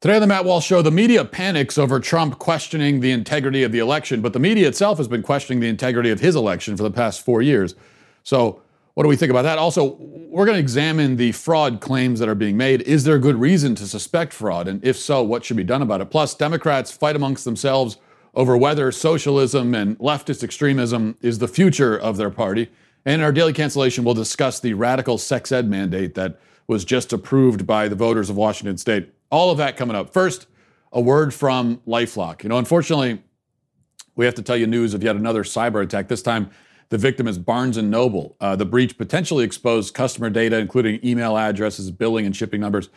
Today on the Matt Walsh Show, the media panics over Trump questioning the integrity of the election, but the media itself has been questioning the integrity of his election for the past four years. So, what do we think about that? Also, we're going to examine the fraud claims that are being made. Is there a good reason to suspect fraud? And if so, what should be done about it? Plus, Democrats fight amongst themselves over whether socialism and leftist extremism is the future of their party. And in our daily cancellation, we'll discuss the radical sex ed mandate that was just approved by the voters of Washington state. All of that coming up. First, a word from Lifelock. You know, unfortunately, we have to tell you news of yet another cyber attack. This time, the victim is Barnes and Noble. Uh, the breach potentially exposed customer data, including email addresses, billing and shipping numbers,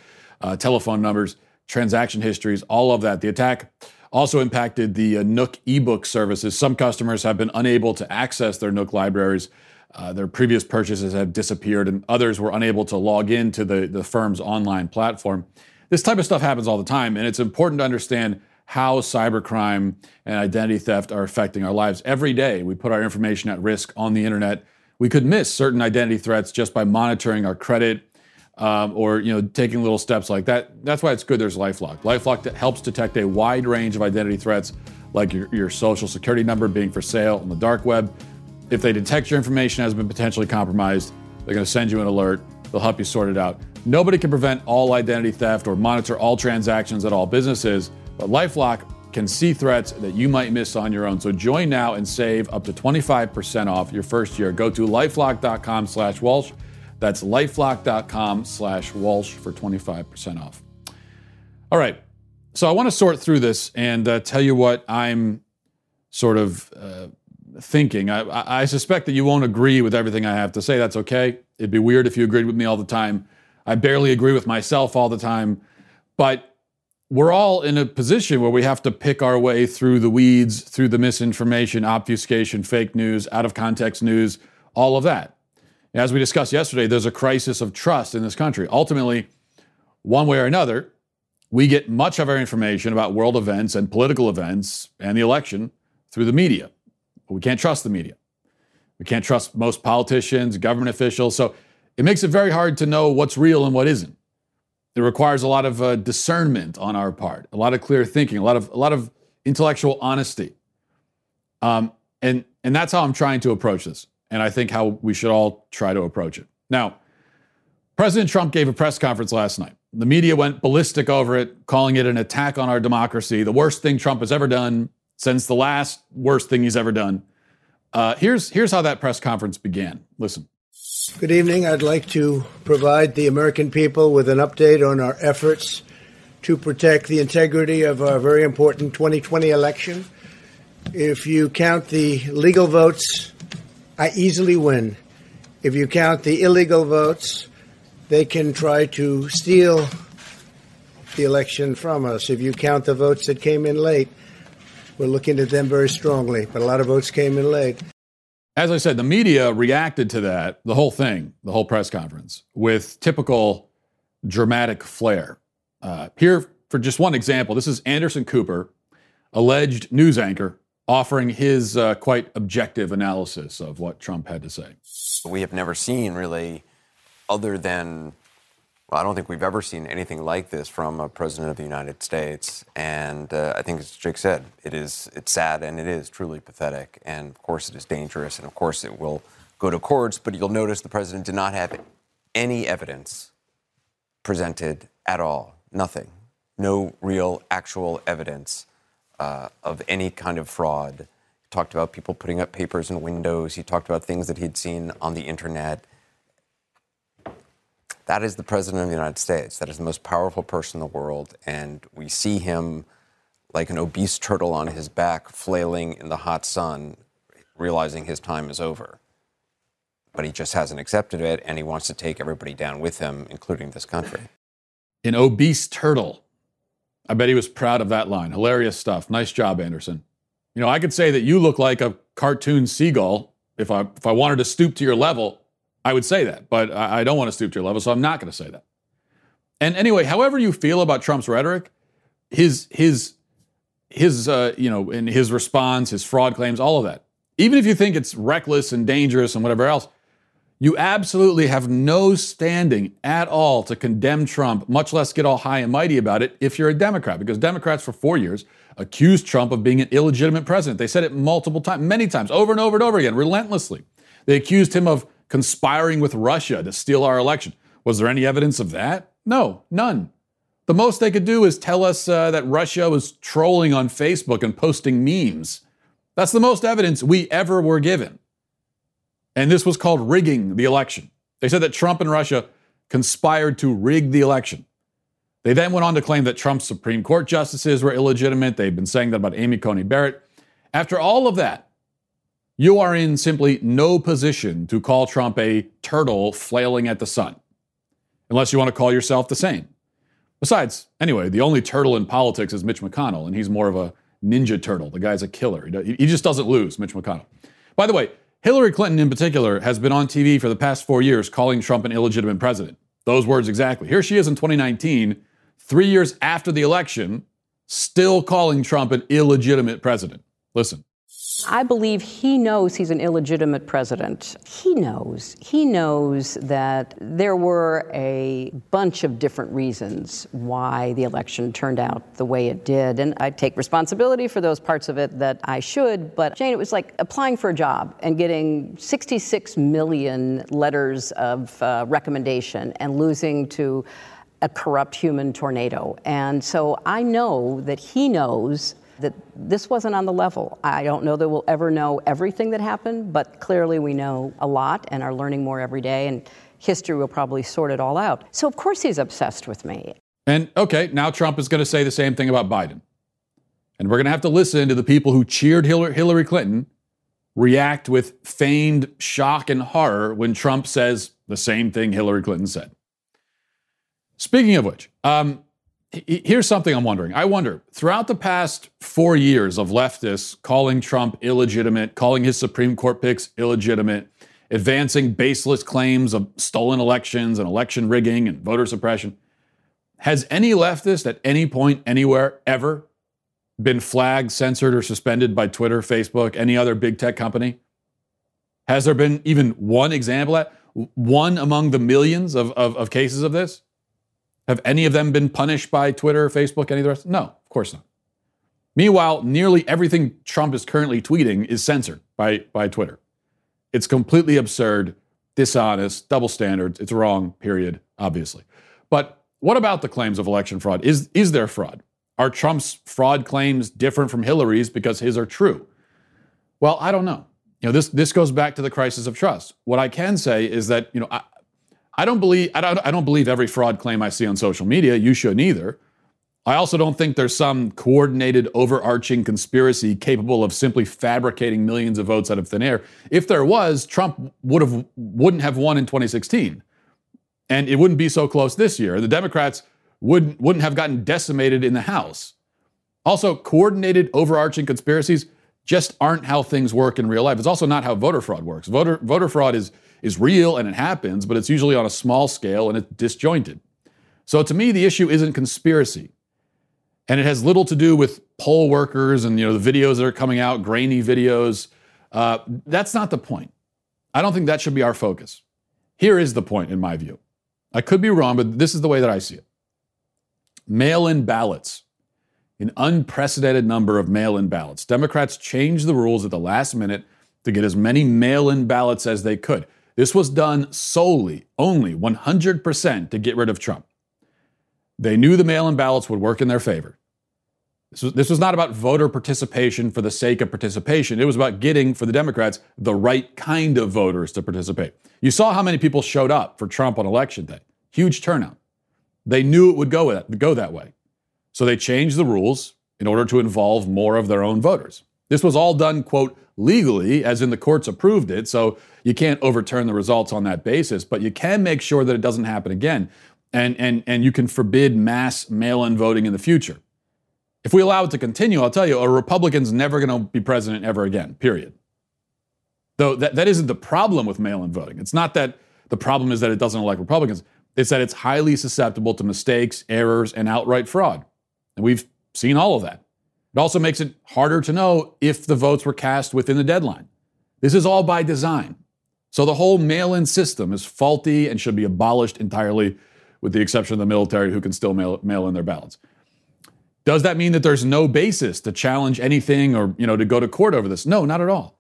uh, telephone numbers, transaction histories, all of that. The attack also impacted the uh, Nook ebook services. Some customers have been unable to access their Nook libraries. Uh, their previous purchases have disappeared, and others were unable to log into the, the firm's online platform. This type of stuff happens all the time, and it's important to understand how cybercrime and identity theft are affecting our lives. Every day, we put our information at risk on the internet. We could miss certain identity threats just by monitoring our credit um, or you know taking little steps like that. That's why it's good there's LifeLock. LifeLock helps detect a wide range of identity threats, like your, your social security number being for sale on the dark web. If they detect your information has been potentially compromised, they're going to send you an alert. They'll help you sort it out. Nobody can prevent all identity theft or monitor all transactions at all businesses, but Lifelock can see threats that you might miss on your own. So join now and save up to 25% off your first year. Go to lifelock.com slash Walsh. That's lifelock.com slash Walsh for 25% off. All right. So I want to sort through this and uh, tell you what I'm sort of uh, thinking. I, I suspect that you won't agree with everything I have to say. That's okay. It'd be weird if you agreed with me all the time. I barely agree with myself all the time, but we're all in a position where we have to pick our way through the weeds, through the misinformation, obfuscation, fake news, out of context news, all of that. As we discussed yesterday, there's a crisis of trust in this country. Ultimately, one way or another, we get much of our information about world events and political events and the election through the media. But we can't trust the media. We can't trust most politicians, government officials. So it makes it very hard to know what's real and what isn't. It requires a lot of uh, discernment on our part, a lot of clear thinking, a lot of a lot of intellectual honesty, um, and and that's how I'm trying to approach this, and I think how we should all try to approach it. Now, President Trump gave a press conference last night. The media went ballistic over it, calling it an attack on our democracy, the worst thing Trump has ever done since the last worst thing he's ever done. Uh, here's here's how that press conference began. Listen. Good evening. I'd like to provide the American people with an update on our efforts to protect the integrity of our very important 2020 election. If you count the legal votes, I easily win. If you count the illegal votes, they can try to steal the election from us. If you count the votes that came in late, we're looking at them very strongly, but a lot of votes came in late. As I said, the media reacted to that, the whole thing, the whole press conference, with typical dramatic flair. Uh, here, for just one example, this is Anderson Cooper, alleged news anchor, offering his uh, quite objective analysis of what Trump had to say. We have never seen really, other than well, I don't think we've ever seen anything like this from a president of the United States. And uh, I think, as Jake said, it is it's sad and it is truly pathetic. And of course, it is dangerous. And of course, it will go to courts. But you'll notice the president did not have any evidence presented at all. Nothing. No real, actual evidence uh, of any kind of fraud. He talked about people putting up papers in windows. He talked about things that he'd seen on the internet. That is the president of the United States. That is the most powerful person in the world. And we see him like an obese turtle on his back, flailing in the hot sun, realizing his time is over. But he just hasn't accepted it, and he wants to take everybody down with him, including this country. An obese turtle. I bet he was proud of that line. Hilarious stuff. Nice job, Anderson. You know, I could say that you look like a cartoon seagull if I if I wanted to stoop to your level I would say that, but I don't want to stoop to your level, so I'm not going to say that. And anyway, however you feel about Trump's rhetoric, his his his uh, you know, in his response, his fraud claims, all of that. Even if you think it's reckless and dangerous and whatever else, You absolutely have no standing at all to condemn Trump, much less get all high and mighty about it if you're a Democrat, because Democrats for four years accused Trump of being an illegitimate president. They said it multiple times, many times, over and over and over again, relentlessly. They accused him of conspiring with Russia to steal our election. Was there any evidence of that? No, none. The most they could do is tell us uh, that Russia was trolling on Facebook and posting memes. That's the most evidence we ever were given. And this was called rigging the election. They said that Trump and Russia conspired to rig the election. They then went on to claim that Trump's Supreme Court justices were illegitimate. They've been saying that about Amy Coney Barrett. After all of that, you are in simply no position to call Trump a turtle flailing at the sun, unless you want to call yourself the same. Besides, anyway, the only turtle in politics is Mitch McConnell, and he's more of a ninja turtle. The guy's a killer. He just doesn't lose, Mitch McConnell. By the way, Hillary Clinton, in particular, has been on TV for the past four years calling Trump an illegitimate president. Those words exactly. Here she is in 2019, three years after the election, still calling Trump an illegitimate president. Listen. I believe he knows he's an illegitimate president. He knows. He knows that there were a bunch of different reasons why the election turned out the way it did. And I take responsibility for those parts of it that I should. But Jane, it was like applying for a job and getting 66 million letters of uh, recommendation and losing to a corrupt human tornado. And so I know that he knows that this wasn't on the level. I don't know that we'll ever know everything that happened, but clearly we know a lot and are learning more every day, and history will probably sort it all out. So, of course, he's obsessed with me. And okay, now Trump is going to say the same thing about Biden. And we're going to have to listen to the people who cheered Hillary Clinton react with feigned shock and horror when Trump says the same thing Hillary Clinton said. Speaking of which, um, Here's something I'm wondering. I wonder, throughout the past four years of leftists calling Trump illegitimate, calling his Supreme Court picks illegitimate, advancing baseless claims of stolen elections and election rigging and voter suppression, has any leftist at any point, anywhere, ever been flagged, censored, or suspended by Twitter, Facebook, any other big tech company? Has there been even one example, one among the millions of, of, of cases of this? Have any of them been punished by Twitter, Facebook, any of the rest? No, of course not. Meanwhile, nearly everything Trump is currently tweeting is censored by, by Twitter. It's completely absurd, dishonest, double standards. It's wrong, period, obviously. But what about the claims of election fraud? Is, is there fraud? Are Trump's fraud claims different from Hillary's because his are true? Well, I don't know. You know, this, this goes back to the crisis of trust. What I can say is that, you know, I, I don't believe I don't, I don't believe every fraud claim I see on social media. You shouldn't either. I also don't think there's some coordinated, overarching conspiracy capable of simply fabricating millions of votes out of thin air. If there was, Trump would have wouldn't have won in 2016, and it wouldn't be so close this year. The Democrats wouldn't wouldn't have gotten decimated in the House. Also, coordinated, overarching conspiracies just aren't how things work in real life. It's also not how voter fraud works. Voter voter fraud is is real and it happens, but it's usually on a small scale and it's disjointed. So to me, the issue isn't conspiracy. And it has little to do with poll workers and you know the videos that are coming out, grainy videos. Uh, that's not the point. I don't think that should be our focus. Here is the point, in my view. I could be wrong, but this is the way that I see it. Mail in ballots, an unprecedented number of mail in ballots. Democrats changed the rules at the last minute to get as many mail in ballots as they could. This was done solely, only 100% to get rid of Trump. They knew the mail in ballots would work in their favor. This was, this was not about voter participation for the sake of participation. It was about getting, for the Democrats, the right kind of voters to participate. You saw how many people showed up for Trump on election day. Huge turnout. They knew it would go go that way. So they changed the rules in order to involve more of their own voters. This was all done, quote, legally, as in the courts approved it. So you can't overturn the results on that basis, but you can make sure that it doesn't happen again. And, and, and you can forbid mass mail in voting in the future. If we allow it to continue, I'll tell you, a Republican's never going to be president ever again, period. Though that, that isn't the problem with mail in voting. It's not that the problem is that it doesn't elect Republicans, it's that it's highly susceptible to mistakes, errors, and outright fraud. And we've seen all of that. It also makes it harder to know if the votes were cast within the deadline. This is all by design. So the whole mail in system is faulty and should be abolished entirely, with the exception of the military who can still mail, mail in their ballots. Does that mean that there's no basis to challenge anything or you know to go to court over this? No, not at all.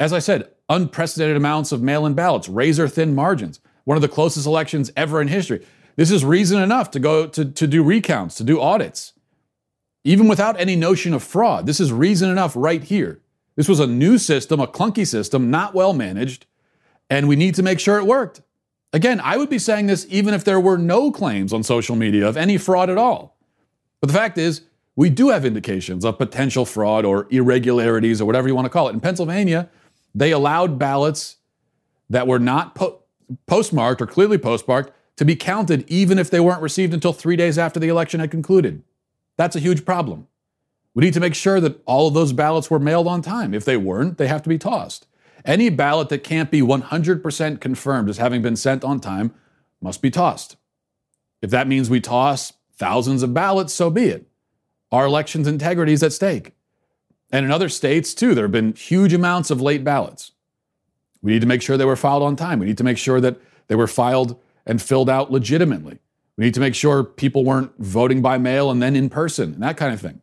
As I said, unprecedented amounts of mail-in ballots, razor thin margins, one of the closest elections ever in history. This is reason enough to go to, to do recounts, to do audits. Even without any notion of fraud, this is reason enough right here. This was a new system, a clunky system, not well managed, and we need to make sure it worked. Again, I would be saying this even if there were no claims on social media of any fraud at all. But the fact is, we do have indications of potential fraud or irregularities or whatever you want to call it. In Pennsylvania, they allowed ballots that were not po- postmarked or clearly postmarked to be counted even if they weren't received until three days after the election had concluded. That's a huge problem. We need to make sure that all of those ballots were mailed on time. If they weren't, they have to be tossed. Any ballot that can't be 100% confirmed as having been sent on time must be tossed. If that means we toss thousands of ballots, so be it. Our election's integrity is at stake. And in other states, too, there have been huge amounts of late ballots. We need to make sure they were filed on time. We need to make sure that they were filed and filled out legitimately. We need to make sure people weren't voting by mail and then in person and that kind of thing.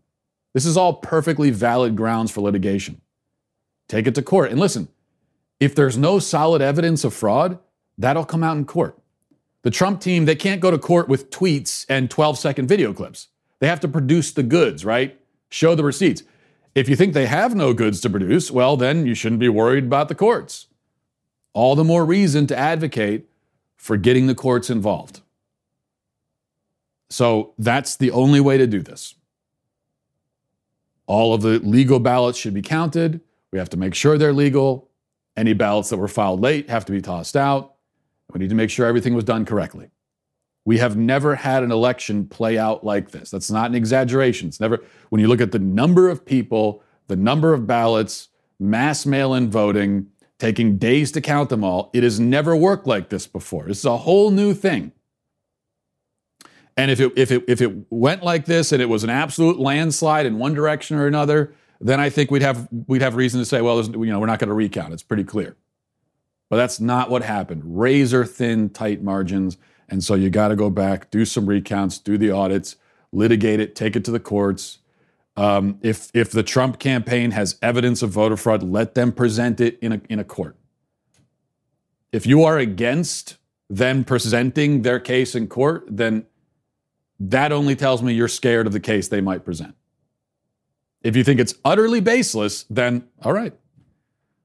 This is all perfectly valid grounds for litigation. Take it to court. And listen, if there's no solid evidence of fraud, that'll come out in court. The Trump team, they can't go to court with tweets and 12 second video clips. They have to produce the goods, right? Show the receipts. If you think they have no goods to produce, well, then you shouldn't be worried about the courts. All the more reason to advocate for getting the courts involved. So that's the only way to do this. All of the legal ballots should be counted. We have to make sure they're legal. Any ballots that were filed late have to be tossed out. We need to make sure everything was done correctly. We have never had an election play out like this. That's not an exaggeration. It's never, when you look at the number of people, the number of ballots, mass mail in voting, taking days to count them all, it has never worked like this before. This is a whole new thing. And if it, if it, if it went like this and it was an absolute landslide in one direction or another, then I think we'd have, we'd have reason to say, well, you know, we're not going to recount. It's pretty clear. But that's not what happened. Razor thin, tight margins. And so you got to go back, do some recounts, do the audits, litigate it, take it to the courts. Um, if if the Trump campaign has evidence of voter fraud, let them present it in a in a court. If you are against them presenting their case in court, then that only tells me you're scared of the case they might present. If you think it's utterly baseless, then all right.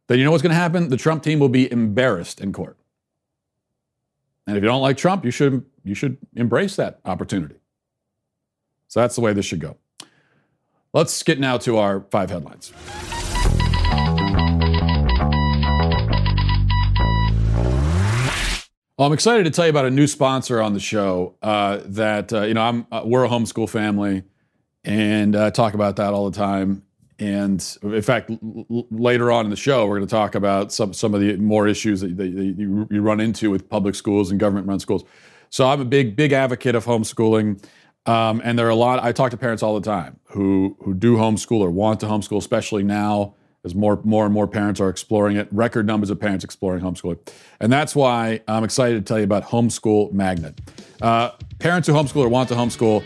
Then you know what's going to happen? The Trump team will be embarrassed in court. And if you don't like Trump, you should, you should embrace that opportunity. So that's the way this should go. Let's get now to our five headlines. Well, I'm excited to tell you about a new sponsor on the show. Uh, that uh, you know, I'm uh, we're a homeschool family, and I uh, talk about that all the time. And in fact, l- later on in the show, we're going to talk about some, some of the more issues that, that you, you, run into with public schools and government run schools. So I'm a big, big advocate of homeschooling. Um, and there are a lot, I talk to parents all the time who, who do homeschool or want to homeschool, especially now as more, more and more parents are exploring it, record numbers of parents exploring homeschooling. And that's why I'm excited to tell you about Homeschool Magnet. Uh, parents who homeschool or want to homeschool,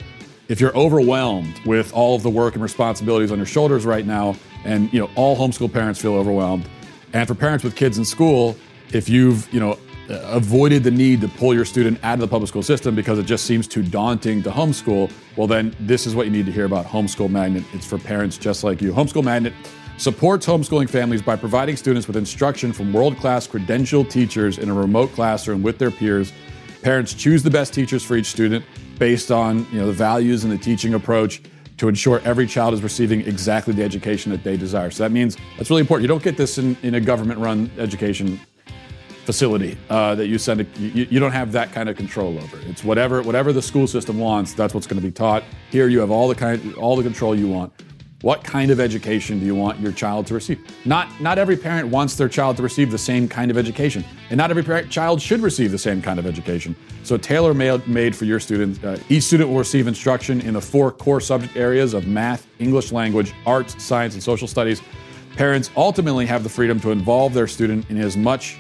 if you're overwhelmed with all of the work and responsibilities on your shoulders right now, and you know all homeschool parents feel overwhelmed, and for parents with kids in school, if you've you know avoided the need to pull your student out of the public school system because it just seems too daunting to homeschool, well then this is what you need to hear about Homeschool Magnet. It's for parents just like you. Homeschool Magnet supports homeschooling families by providing students with instruction from world-class credentialed teachers in a remote classroom with their peers. Parents choose the best teachers for each student based on you know, the values and the teaching approach to ensure every child is receiving exactly the education that they desire. So that means that's really important. You don't get this in, in a government run education facility uh, that you send. A, you, you, don't have that kind of control over. It's whatever whatever the school system wants. That's what's going to be taught. Here you have all the kind all the control you want. What kind of education do you want your child to receive? Not, not every parent wants their child to receive the same kind of education, and not every parent, child should receive the same kind of education. So, tailor made for your students. Uh, each student will receive instruction in the four core subject areas of math, English language, arts, science, and social studies. Parents ultimately have the freedom to involve their student in as much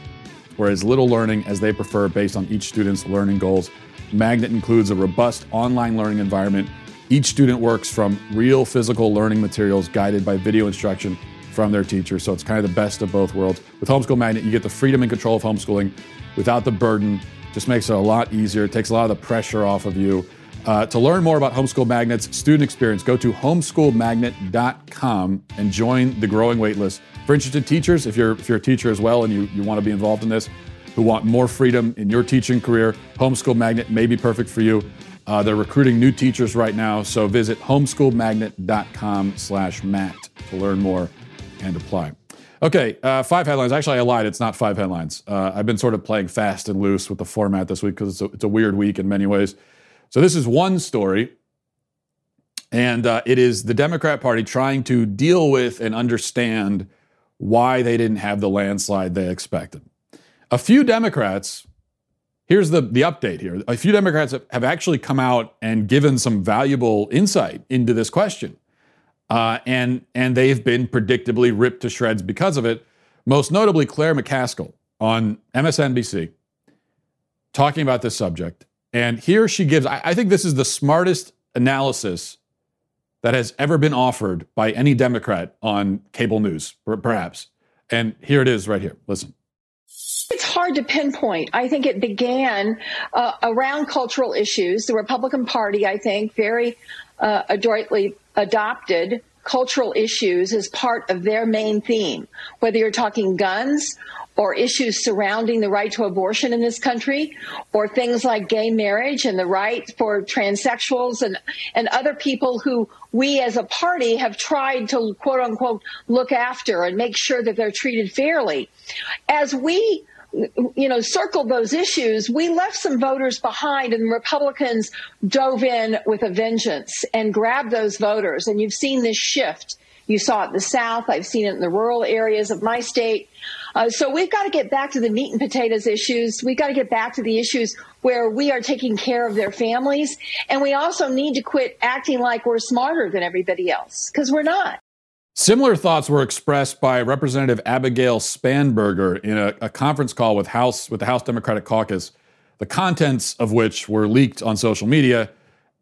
or as little learning as they prefer based on each student's learning goals. Magnet includes a robust online learning environment. Each student works from real physical learning materials guided by video instruction from their teacher. So it's kind of the best of both worlds. With Homeschool Magnet, you get the freedom and control of homeschooling without the burden. Just makes it a lot easier. It takes a lot of the pressure off of you. Uh, to learn more about Homeschool Magnet's student experience, go to homeschoolmagnet.com and join the growing waitlist. For interested teachers, if you're if you're a teacher as well and you, you want to be involved in this, who want more freedom in your teaching career, Homeschool Magnet may be perfect for you. Uh, they're recruiting new teachers right now, so visit homeschoolmagnet.com slash Matt to learn more and apply. Okay, uh, five headlines. Actually, I lied. It's not five headlines. Uh, I've been sort of playing fast and loose with the format this week because it's, it's, a weird week in many ways. So this is one story, and uh, it is the Democrat Party trying to deal with and understand why they didn't have the landslide they expected. A few Democrats, here's the, the update here. A few Democrats have, have actually come out and given some valuable insight into this question. Uh, and, and they've been predictably ripped to shreds because of it. Most notably, Claire McCaskill on MSNBC talking about this subject. And here she gives, I, I think this is the smartest analysis that has ever been offered by any Democrat on cable news, perhaps. And here it is right here. Listen. Hard to pinpoint. I think it began uh, around cultural issues. The Republican Party, I think, very uh, adroitly adopted cultural issues as part of their main theme, whether you're talking guns or issues surrounding the right to abortion in this country, or things like gay marriage and the right for transsexuals and, and other people who we as a party have tried to quote unquote look after and make sure that they're treated fairly. As we you know, circled those issues, we left some voters behind, and Republicans dove in with a vengeance and grabbed those voters. And you've seen this shift. You saw it in the South. I've seen it in the rural areas of my state. Uh, so we've got to get back to the meat and potatoes issues. We've got to get back to the issues where we are taking care of their families. And we also need to quit acting like we're smarter than everybody else because we're not. Similar thoughts were expressed by Representative Abigail Spanberger in a, a, conference call with House with the House Democratic Caucus, the contents of which were leaked on social media.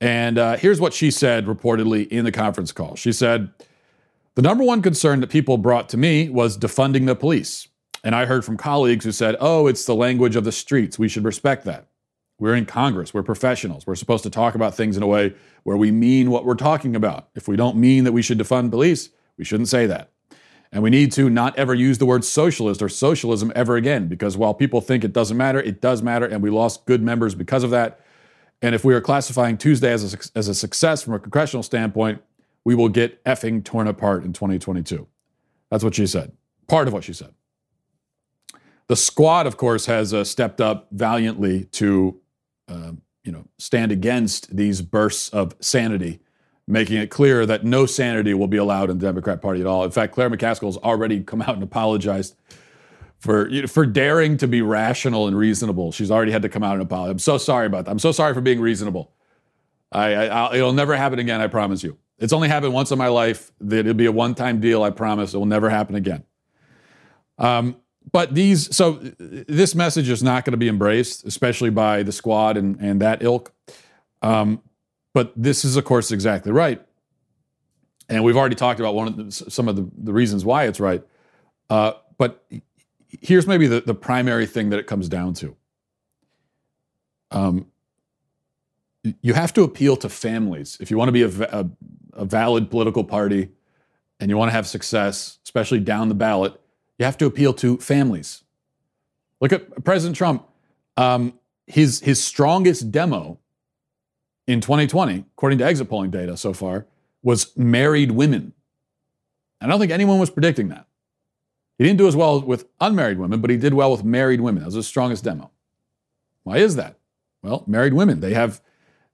And uh, here's what she said reportedly in the conference call. She said, "The number one concern that people brought to me was defunding the police. And I heard from colleagues who said, oh, it's the language of the streets. We should respect that. We're in Congress. We're professionals. We're supposed to talk about things in a way where we mean what we're talking about. If we don't mean that we should defund police, we shouldn't say that. And we need to not ever use the word socialist or socialism ever again, because while people think it doesn't matter, it does matter, and we lost good members because of that. And if we are classifying Tuesday as a, as a success from a congressional standpoint, we will get effing torn apart in 2022. That's what she said. Part of what she said. The squad, of course, has uh, stepped up valiantly to, uh, you know, stand against these bursts of sanity, making it clear that no sanity will be allowed in the Democrat Party at all. In fact, Claire McCaskill has already come out and apologized for you know, for daring to be rational and reasonable. She's already had to come out and apologize. I'm so sorry about that. I'm so sorry for being reasonable. I, I it'll never happen again. I promise you. It's only happened once in my life. That it'll be a one-time deal. I promise. It will never happen again. Um, but these, so this message is not going to be embraced, especially by the squad and, and that ilk. Um, but this is, of course, exactly right. And we've already talked about one of the, some of the, the reasons why it's right. Uh, but here's maybe the, the primary thing that it comes down to. Um, you have to appeal to families if you want to be a, a, a valid political party and you want to have success, especially down the ballot you have to appeal to families. Look at President Trump. Um, his, his strongest demo in 2020, according to exit polling data so far, was married women. I don't think anyone was predicting that. He didn't do as well with unmarried women, but he did well with married women. That was his strongest demo. Why is that? Well, married women, they have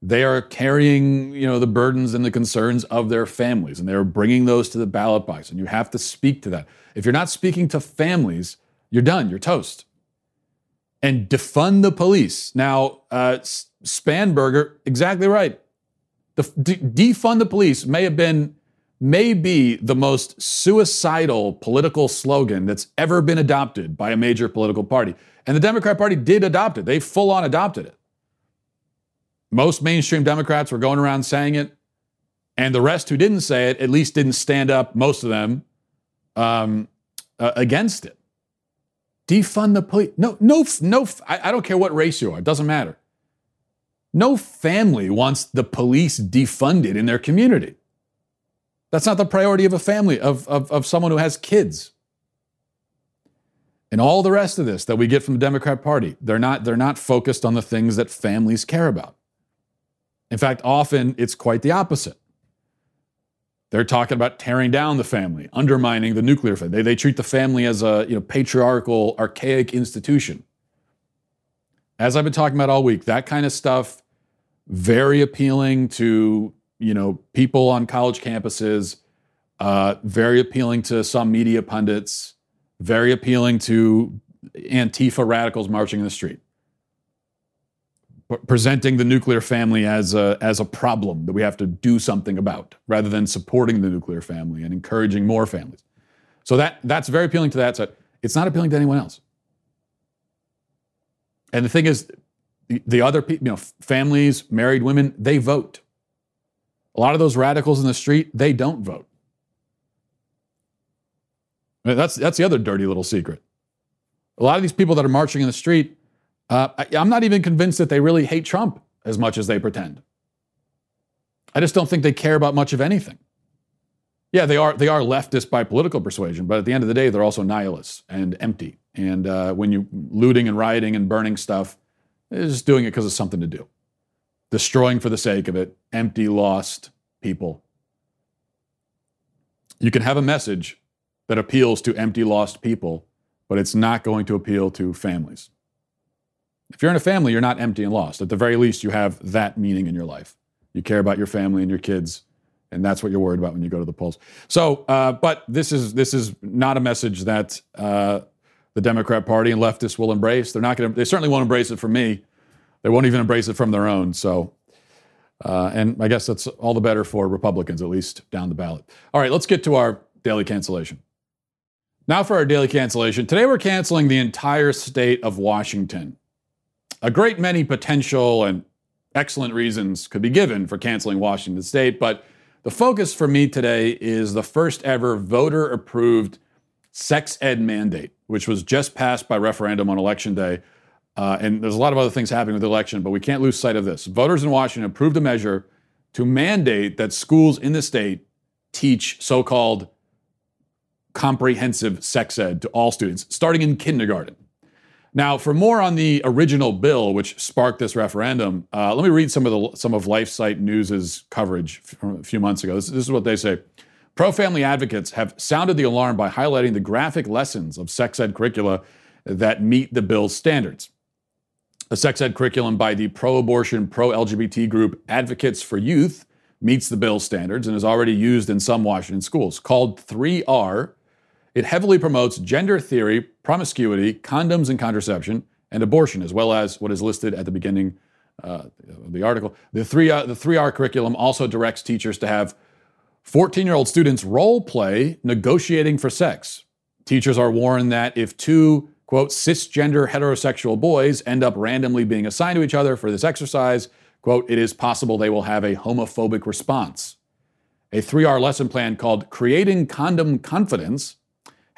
they are carrying you know the burdens and the concerns of their families and they're bringing those to the ballot box and you have to speak to that if you're not speaking to families you're done you're toast and defund the police now uh, spanberger exactly right the, defund the police may have been may be the most suicidal political slogan that's ever been adopted by a major political party. And the Democrat Party did adopt it, they full on adopted it. Most mainstream Democrats were going around saying it, and the rest who didn't say it at least didn't stand up, most of them, um, uh, against it. Defund the police. No, no, no. I, I don't care what race you are. It doesn't matter. No family wants the police defunded in their community. That's not the priority of a family, of, of, of someone who has kids. And all the rest of this that we get from the Democrat Party, they're not, they're not focused on the things that families care about. In fact, often it's quite the opposite. They're talking about tearing down the family, undermining the nuclear family. They, they treat the family as a you know, patriarchal, archaic institution. As I've been talking about all week, that kind of stuff, very appealing to you know people on college campuses, uh, very appealing to some media pundits, very appealing to Antifa radicals marching in the street presenting the nuclear family as a, as a problem that we have to do something about rather than supporting the nuclear family and encouraging more families. So that, that's very appealing to that side. It's not appealing to anyone else. And the thing is, the, the other people, you know, families, married women, they vote. A lot of those radicals in the street, they don't vote. That's, that's the other dirty little secret. A lot of these people that are marching in the street, uh, I, I'm not even convinced that they really hate Trump as much as they pretend. I just don't think they care about much of anything. Yeah, they are they are leftist by political persuasion, but at the end of the day, they're also nihilists and empty. And uh, when you looting and rioting and burning stuff, they're just doing it because it's something to do. Destroying for the sake of it, empty, lost people. You can have a message that appeals to empty, lost people, but it's not going to appeal to families. If you're in a family, you're not empty and lost. At the very least, you have that meaning in your life. You care about your family and your kids, and that's what you're worried about when you go to the polls. So, uh, but this is this is not a message that uh, the Democrat Party and leftists will embrace. They're not going to. They certainly won't embrace it from me. They won't even embrace it from their own. So, uh, and I guess that's all the better for Republicans, at least down the ballot. All right, let's get to our daily cancellation. Now for our daily cancellation. Today we're canceling the entire state of Washington. A great many potential and excellent reasons could be given for canceling Washington State, but the focus for me today is the first ever voter approved sex ed mandate, which was just passed by referendum on election day. Uh, and there's a lot of other things happening with the election, but we can't lose sight of this. Voters in Washington approved a measure to mandate that schools in the state teach so called comprehensive sex ed to all students, starting in kindergarten. Now, for more on the original bill, which sparked this referendum, uh, let me read some of the some of LifeSite News's coverage from a few months ago. This, this is what they say: Pro-family advocates have sounded the alarm by highlighting the graphic lessons of sex ed curricula that meet the bill's standards. The sex ed curriculum by the pro-abortion, pro-LGBT group Advocates for Youth meets the bill's standards and is already used in some Washington schools. Called 3R, it heavily promotes gender theory, promiscuity, condoms and contraception, and abortion, as well as what is listed at the beginning uh, of the article. The, three, uh, the 3R curriculum also directs teachers to have 14 year old students role play negotiating for sex. Teachers are warned that if two, quote, cisgender heterosexual boys end up randomly being assigned to each other for this exercise, quote, it is possible they will have a homophobic response. A 3R lesson plan called Creating Condom Confidence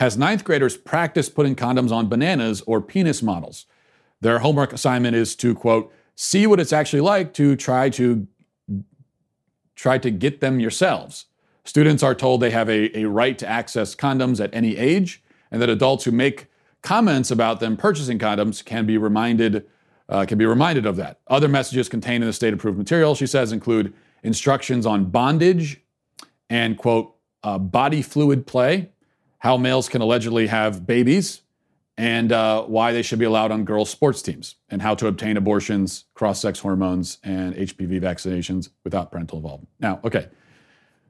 has ninth graders practice putting condoms on bananas or penis models. Their homework assignment is to, quote, see what it's actually like to try to try to get them yourselves. Students are told they have a, a right to access condoms at any age, and that adults who make comments about them purchasing condoms can be reminded uh, can be reminded of that. Other messages contained in the state-approved material, she says, include instructions on bondage and quote uh, body fluid play, how males can allegedly have babies and uh, why they should be allowed on girls' sports teams, and how to obtain abortions, cross sex hormones, and HPV vaccinations without parental involvement. Now, okay,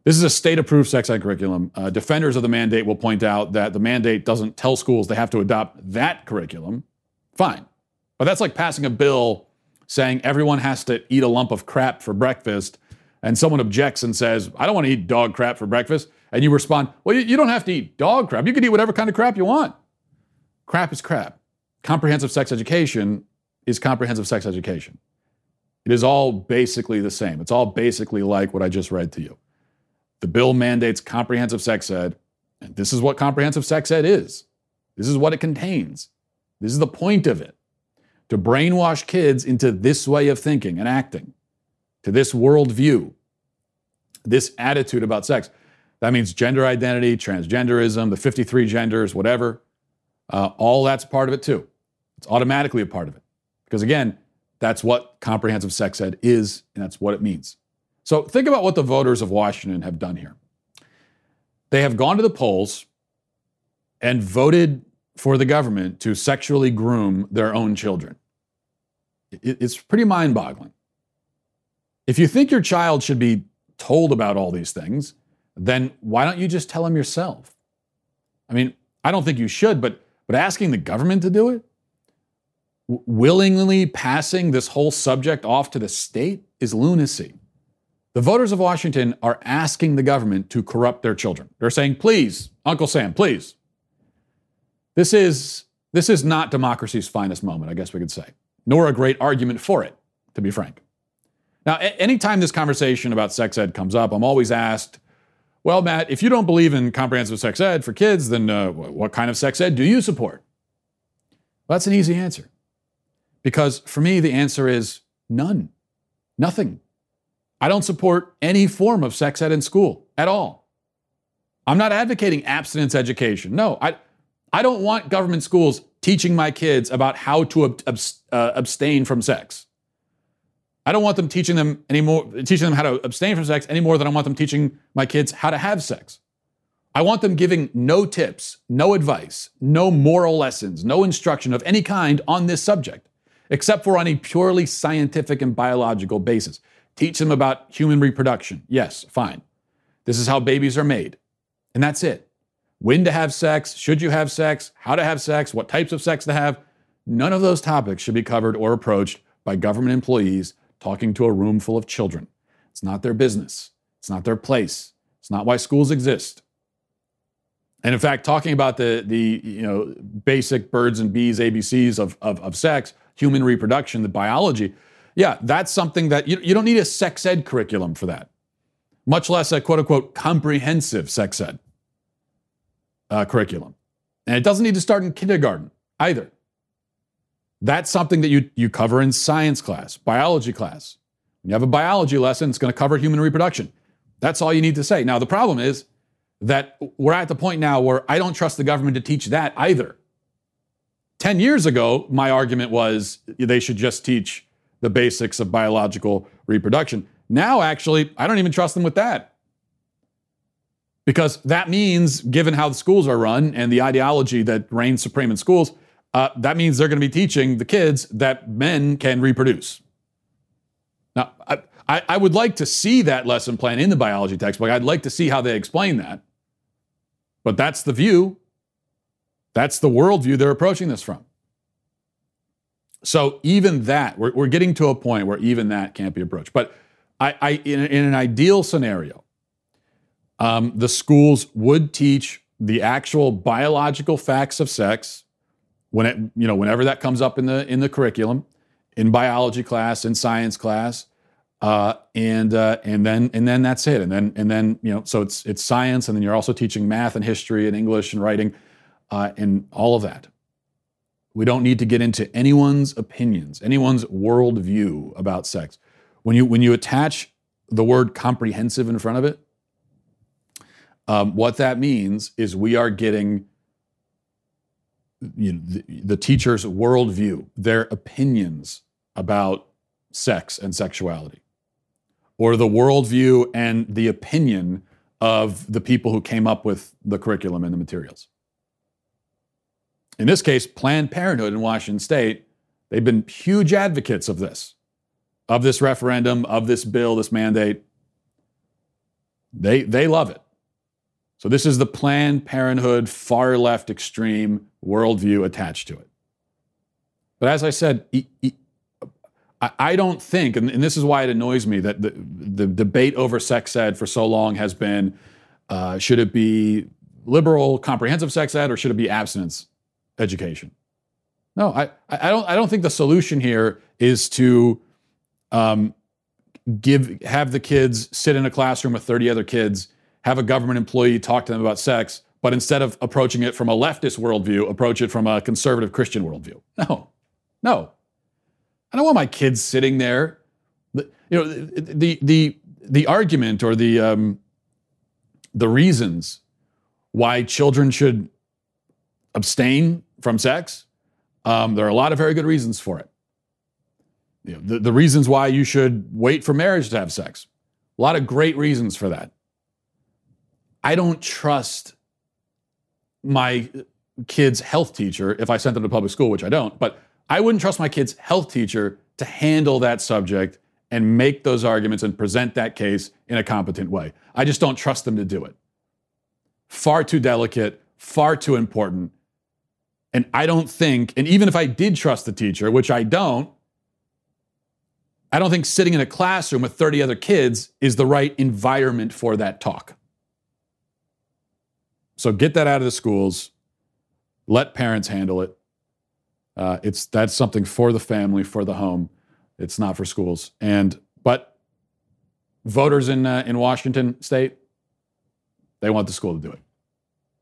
this is a state approved sex ed curriculum. Uh, defenders of the mandate will point out that the mandate doesn't tell schools they have to adopt that curriculum. Fine. But that's like passing a bill saying everyone has to eat a lump of crap for breakfast and someone objects and says, I don't want to eat dog crap for breakfast, and you respond, Well, you, you don't have to eat dog crap. You can eat whatever kind of crap you want. Crap is crap. Comprehensive sex education is comprehensive sex education. It is all basically the same. It's all basically like what I just read to you. The bill mandates comprehensive sex ed, and this is what comprehensive sex ed is. This is what it contains. This is the point of it to brainwash kids into this way of thinking and acting, to this worldview, this attitude about sex. That means gender identity, transgenderism, the 53 genders, whatever. Uh, all that's part of it too. It's automatically a part of it. Because again, that's what comprehensive sex ed is, and that's what it means. So think about what the voters of Washington have done here. They have gone to the polls and voted for the government to sexually groom their own children. It's pretty mind boggling. If you think your child should be told about all these things, then why don't you just tell them yourself? I mean, I don't think you should, but, but asking the government to do it? willingly passing this whole subject off to the state is lunacy. The voters of Washington are asking the government to corrupt their children. They're saying, please, Uncle Sam, please. This is, this is not democracy's finest moment, I guess we could say, nor a great argument for it, to be frank. Now, a- anytime this conversation about sex ed comes up, I'm always asked, well, Matt, if you don't believe in comprehensive sex ed for kids, then uh, what kind of sex ed do you support? Well, that's an easy answer. Because for me, the answer is none, nothing. I don't support any form of sex ed in school at all. I'm not advocating abstinence education. No, I, I don't want government schools teaching my kids about how to ab- uh, abstain from sex. I don't want them teaching them anymore, teaching them how to abstain from sex any more than I want them teaching my kids how to have sex. I want them giving no tips, no advice, no moral lessons, no instruction of any kind on this subject except for on a purely scientific and biological basis. Teach them about human reproduction. Yes, fine. This is how babies are made. And that's it. When to have sex, should you have sex, how to have sex, what types of sex to have. None of those topics should be covered or approached by government employees talking to a room full of children. It's not their business. It's not their place. It's not why schools exist. And in fact, talking about the, the you know, basic birds and bees ABCs of, of, of sex human reproduction, the biology, yeah, that's something that you, you don't need a sex ed curriculum for that, much less a quote unquote comprehensive sex ed uh, curriculum. And it doesn't need to start in kindergarten either. That's something that you, you cover in science class, biology class. When you have a biology lesson, it's going to cover human reproduction. That's all you need to say. Now, the problem is that we're at the point now where I don't trust the government to teach that either. 10 years ago, my argument was they should just teach the basics of biological reproduction. Now, actually, I don't even trust them with that. Because that means, given how the schools are run and the ideology that reigns supreme in schools, uh, that means they're going to be teaching the kids that men can reproduce. Now, I, I would like to see that lesson plan in the biology textbook. I'd like to see how they explain that. But that's the view. That's the worldview they're approaching this from. So even that, we're, we're getting to a point where even that can't be approached. But I, I in, in, an ideal scenario, um, the schools would teach the actual biological facts of sex when it, you know, whenever that comes up in the in the curriculum, in biology class, in science class, uh, and uh, and then and then that's it. And then and then you know, so it's it's science, and then you're also teaching math and history and English and writing uh, and all of that. We don't need to get into anyone's opinions, anyone's worldview about sex. When you when you attach the word comprehensive in front of it, um, what that means is we are getting you know, the, the teacher's worldview, their opinions about sex and sexuality, or the worldview and the opinion of the people who came up with the curriculum and the materials in this case, Planned Parenthood in Washington state, they've been huge advocates of this, of this referendum, of this bill, this mandate. They, they love it. So this is the Planned Parenthood far left extreme worldview attached to it. But as I said, I, don't think, and, and, this is why it annoys me that the, the debate over sex ed for so long has been uh, should it be liberal comprehensive sex ed or should it be abstinence education? No, I, I don't I don't think the solution here is to um, give have the kids sit in a classroom with 30 other kids, have a government employee talk to them about sex, but instead of approaching it from a leftist worldview, approach it from a conservative Christian worldview. No, no. I don't want my kids sitting there. You know, the the the argument or the um, the reasons why children should abstain from sex. Um, there are a lot of very good reasons for it. You know, the, the reasons why you should wait for marriage to have sex. A lot of great reasons for that. I don't trust my kid's health teacher if I sent them to public school, which I don't, but I wouldn't trust my kid's health teacher to handle that subject and make those arguments and present that case in a competent way. I just don't trust them to do it. Far too delicate, far too important. And I don't think, and even if I did trust the teacher, which I don't, I don't think sitting in a classroom with 30 other kids is the right environment for that talk. So get that out of the schools. Let parents handle it. Uh, it's that's something for the family, for the home. It's not for schools. And but voters in uh, in Washington State, they want the school to do it.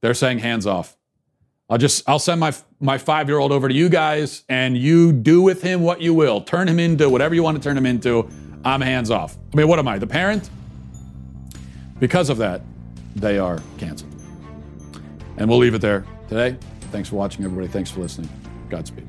They're saying hands off. I'll just I'll send my my five year old over to you guys, and you do with him what you will. Turn him into whatever you want to turn him into. I'm hands off. I mean, what am I, the parent? Because of that, they are canceled. And we'll leave it there today. Thanks for watching, everybody. Thanks for listening. Godspeed.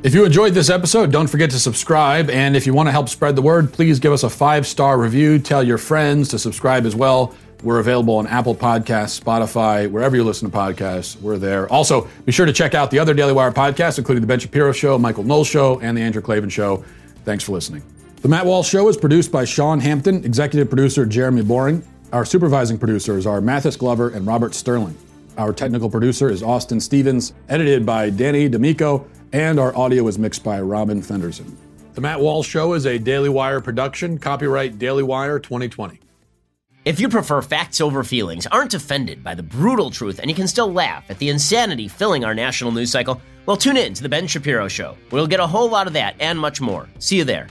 If you enjoyed this episode, don't forget to subscribe. And if you want to help spread the word, please give us a five star review. Tell your friends to subscribe as well. We're available on Apple Podcasts, Spotify, wherever you listen to podcasts, we're there. Also, be sure to check out the other Daily Wire podcasts, including The Ben Shapiro Show, Michael Knowles Show, and The Andrew Klavan Show. Thanks for listening. The Matt Walsh Show is produced by Sean Hampton, executive producer Jeremy Boring. Our supervising producers are Mathis Glover and Robert Sterling. Our technical producer is Austin Stevens, edited by Danny D'Amico, and our audio is mixed by Robin Fenderson. The Matt Walsh Show is a Daily Wire production, copyright Daily Wire 2020. If you prefer facts over feelings, aren't offended by the brutal truth, and you can still laugh at the insanity filling our national news cycle, well, tune in to The Ben Shapiro Show. We'll get a whole lot of that and much more. See you there.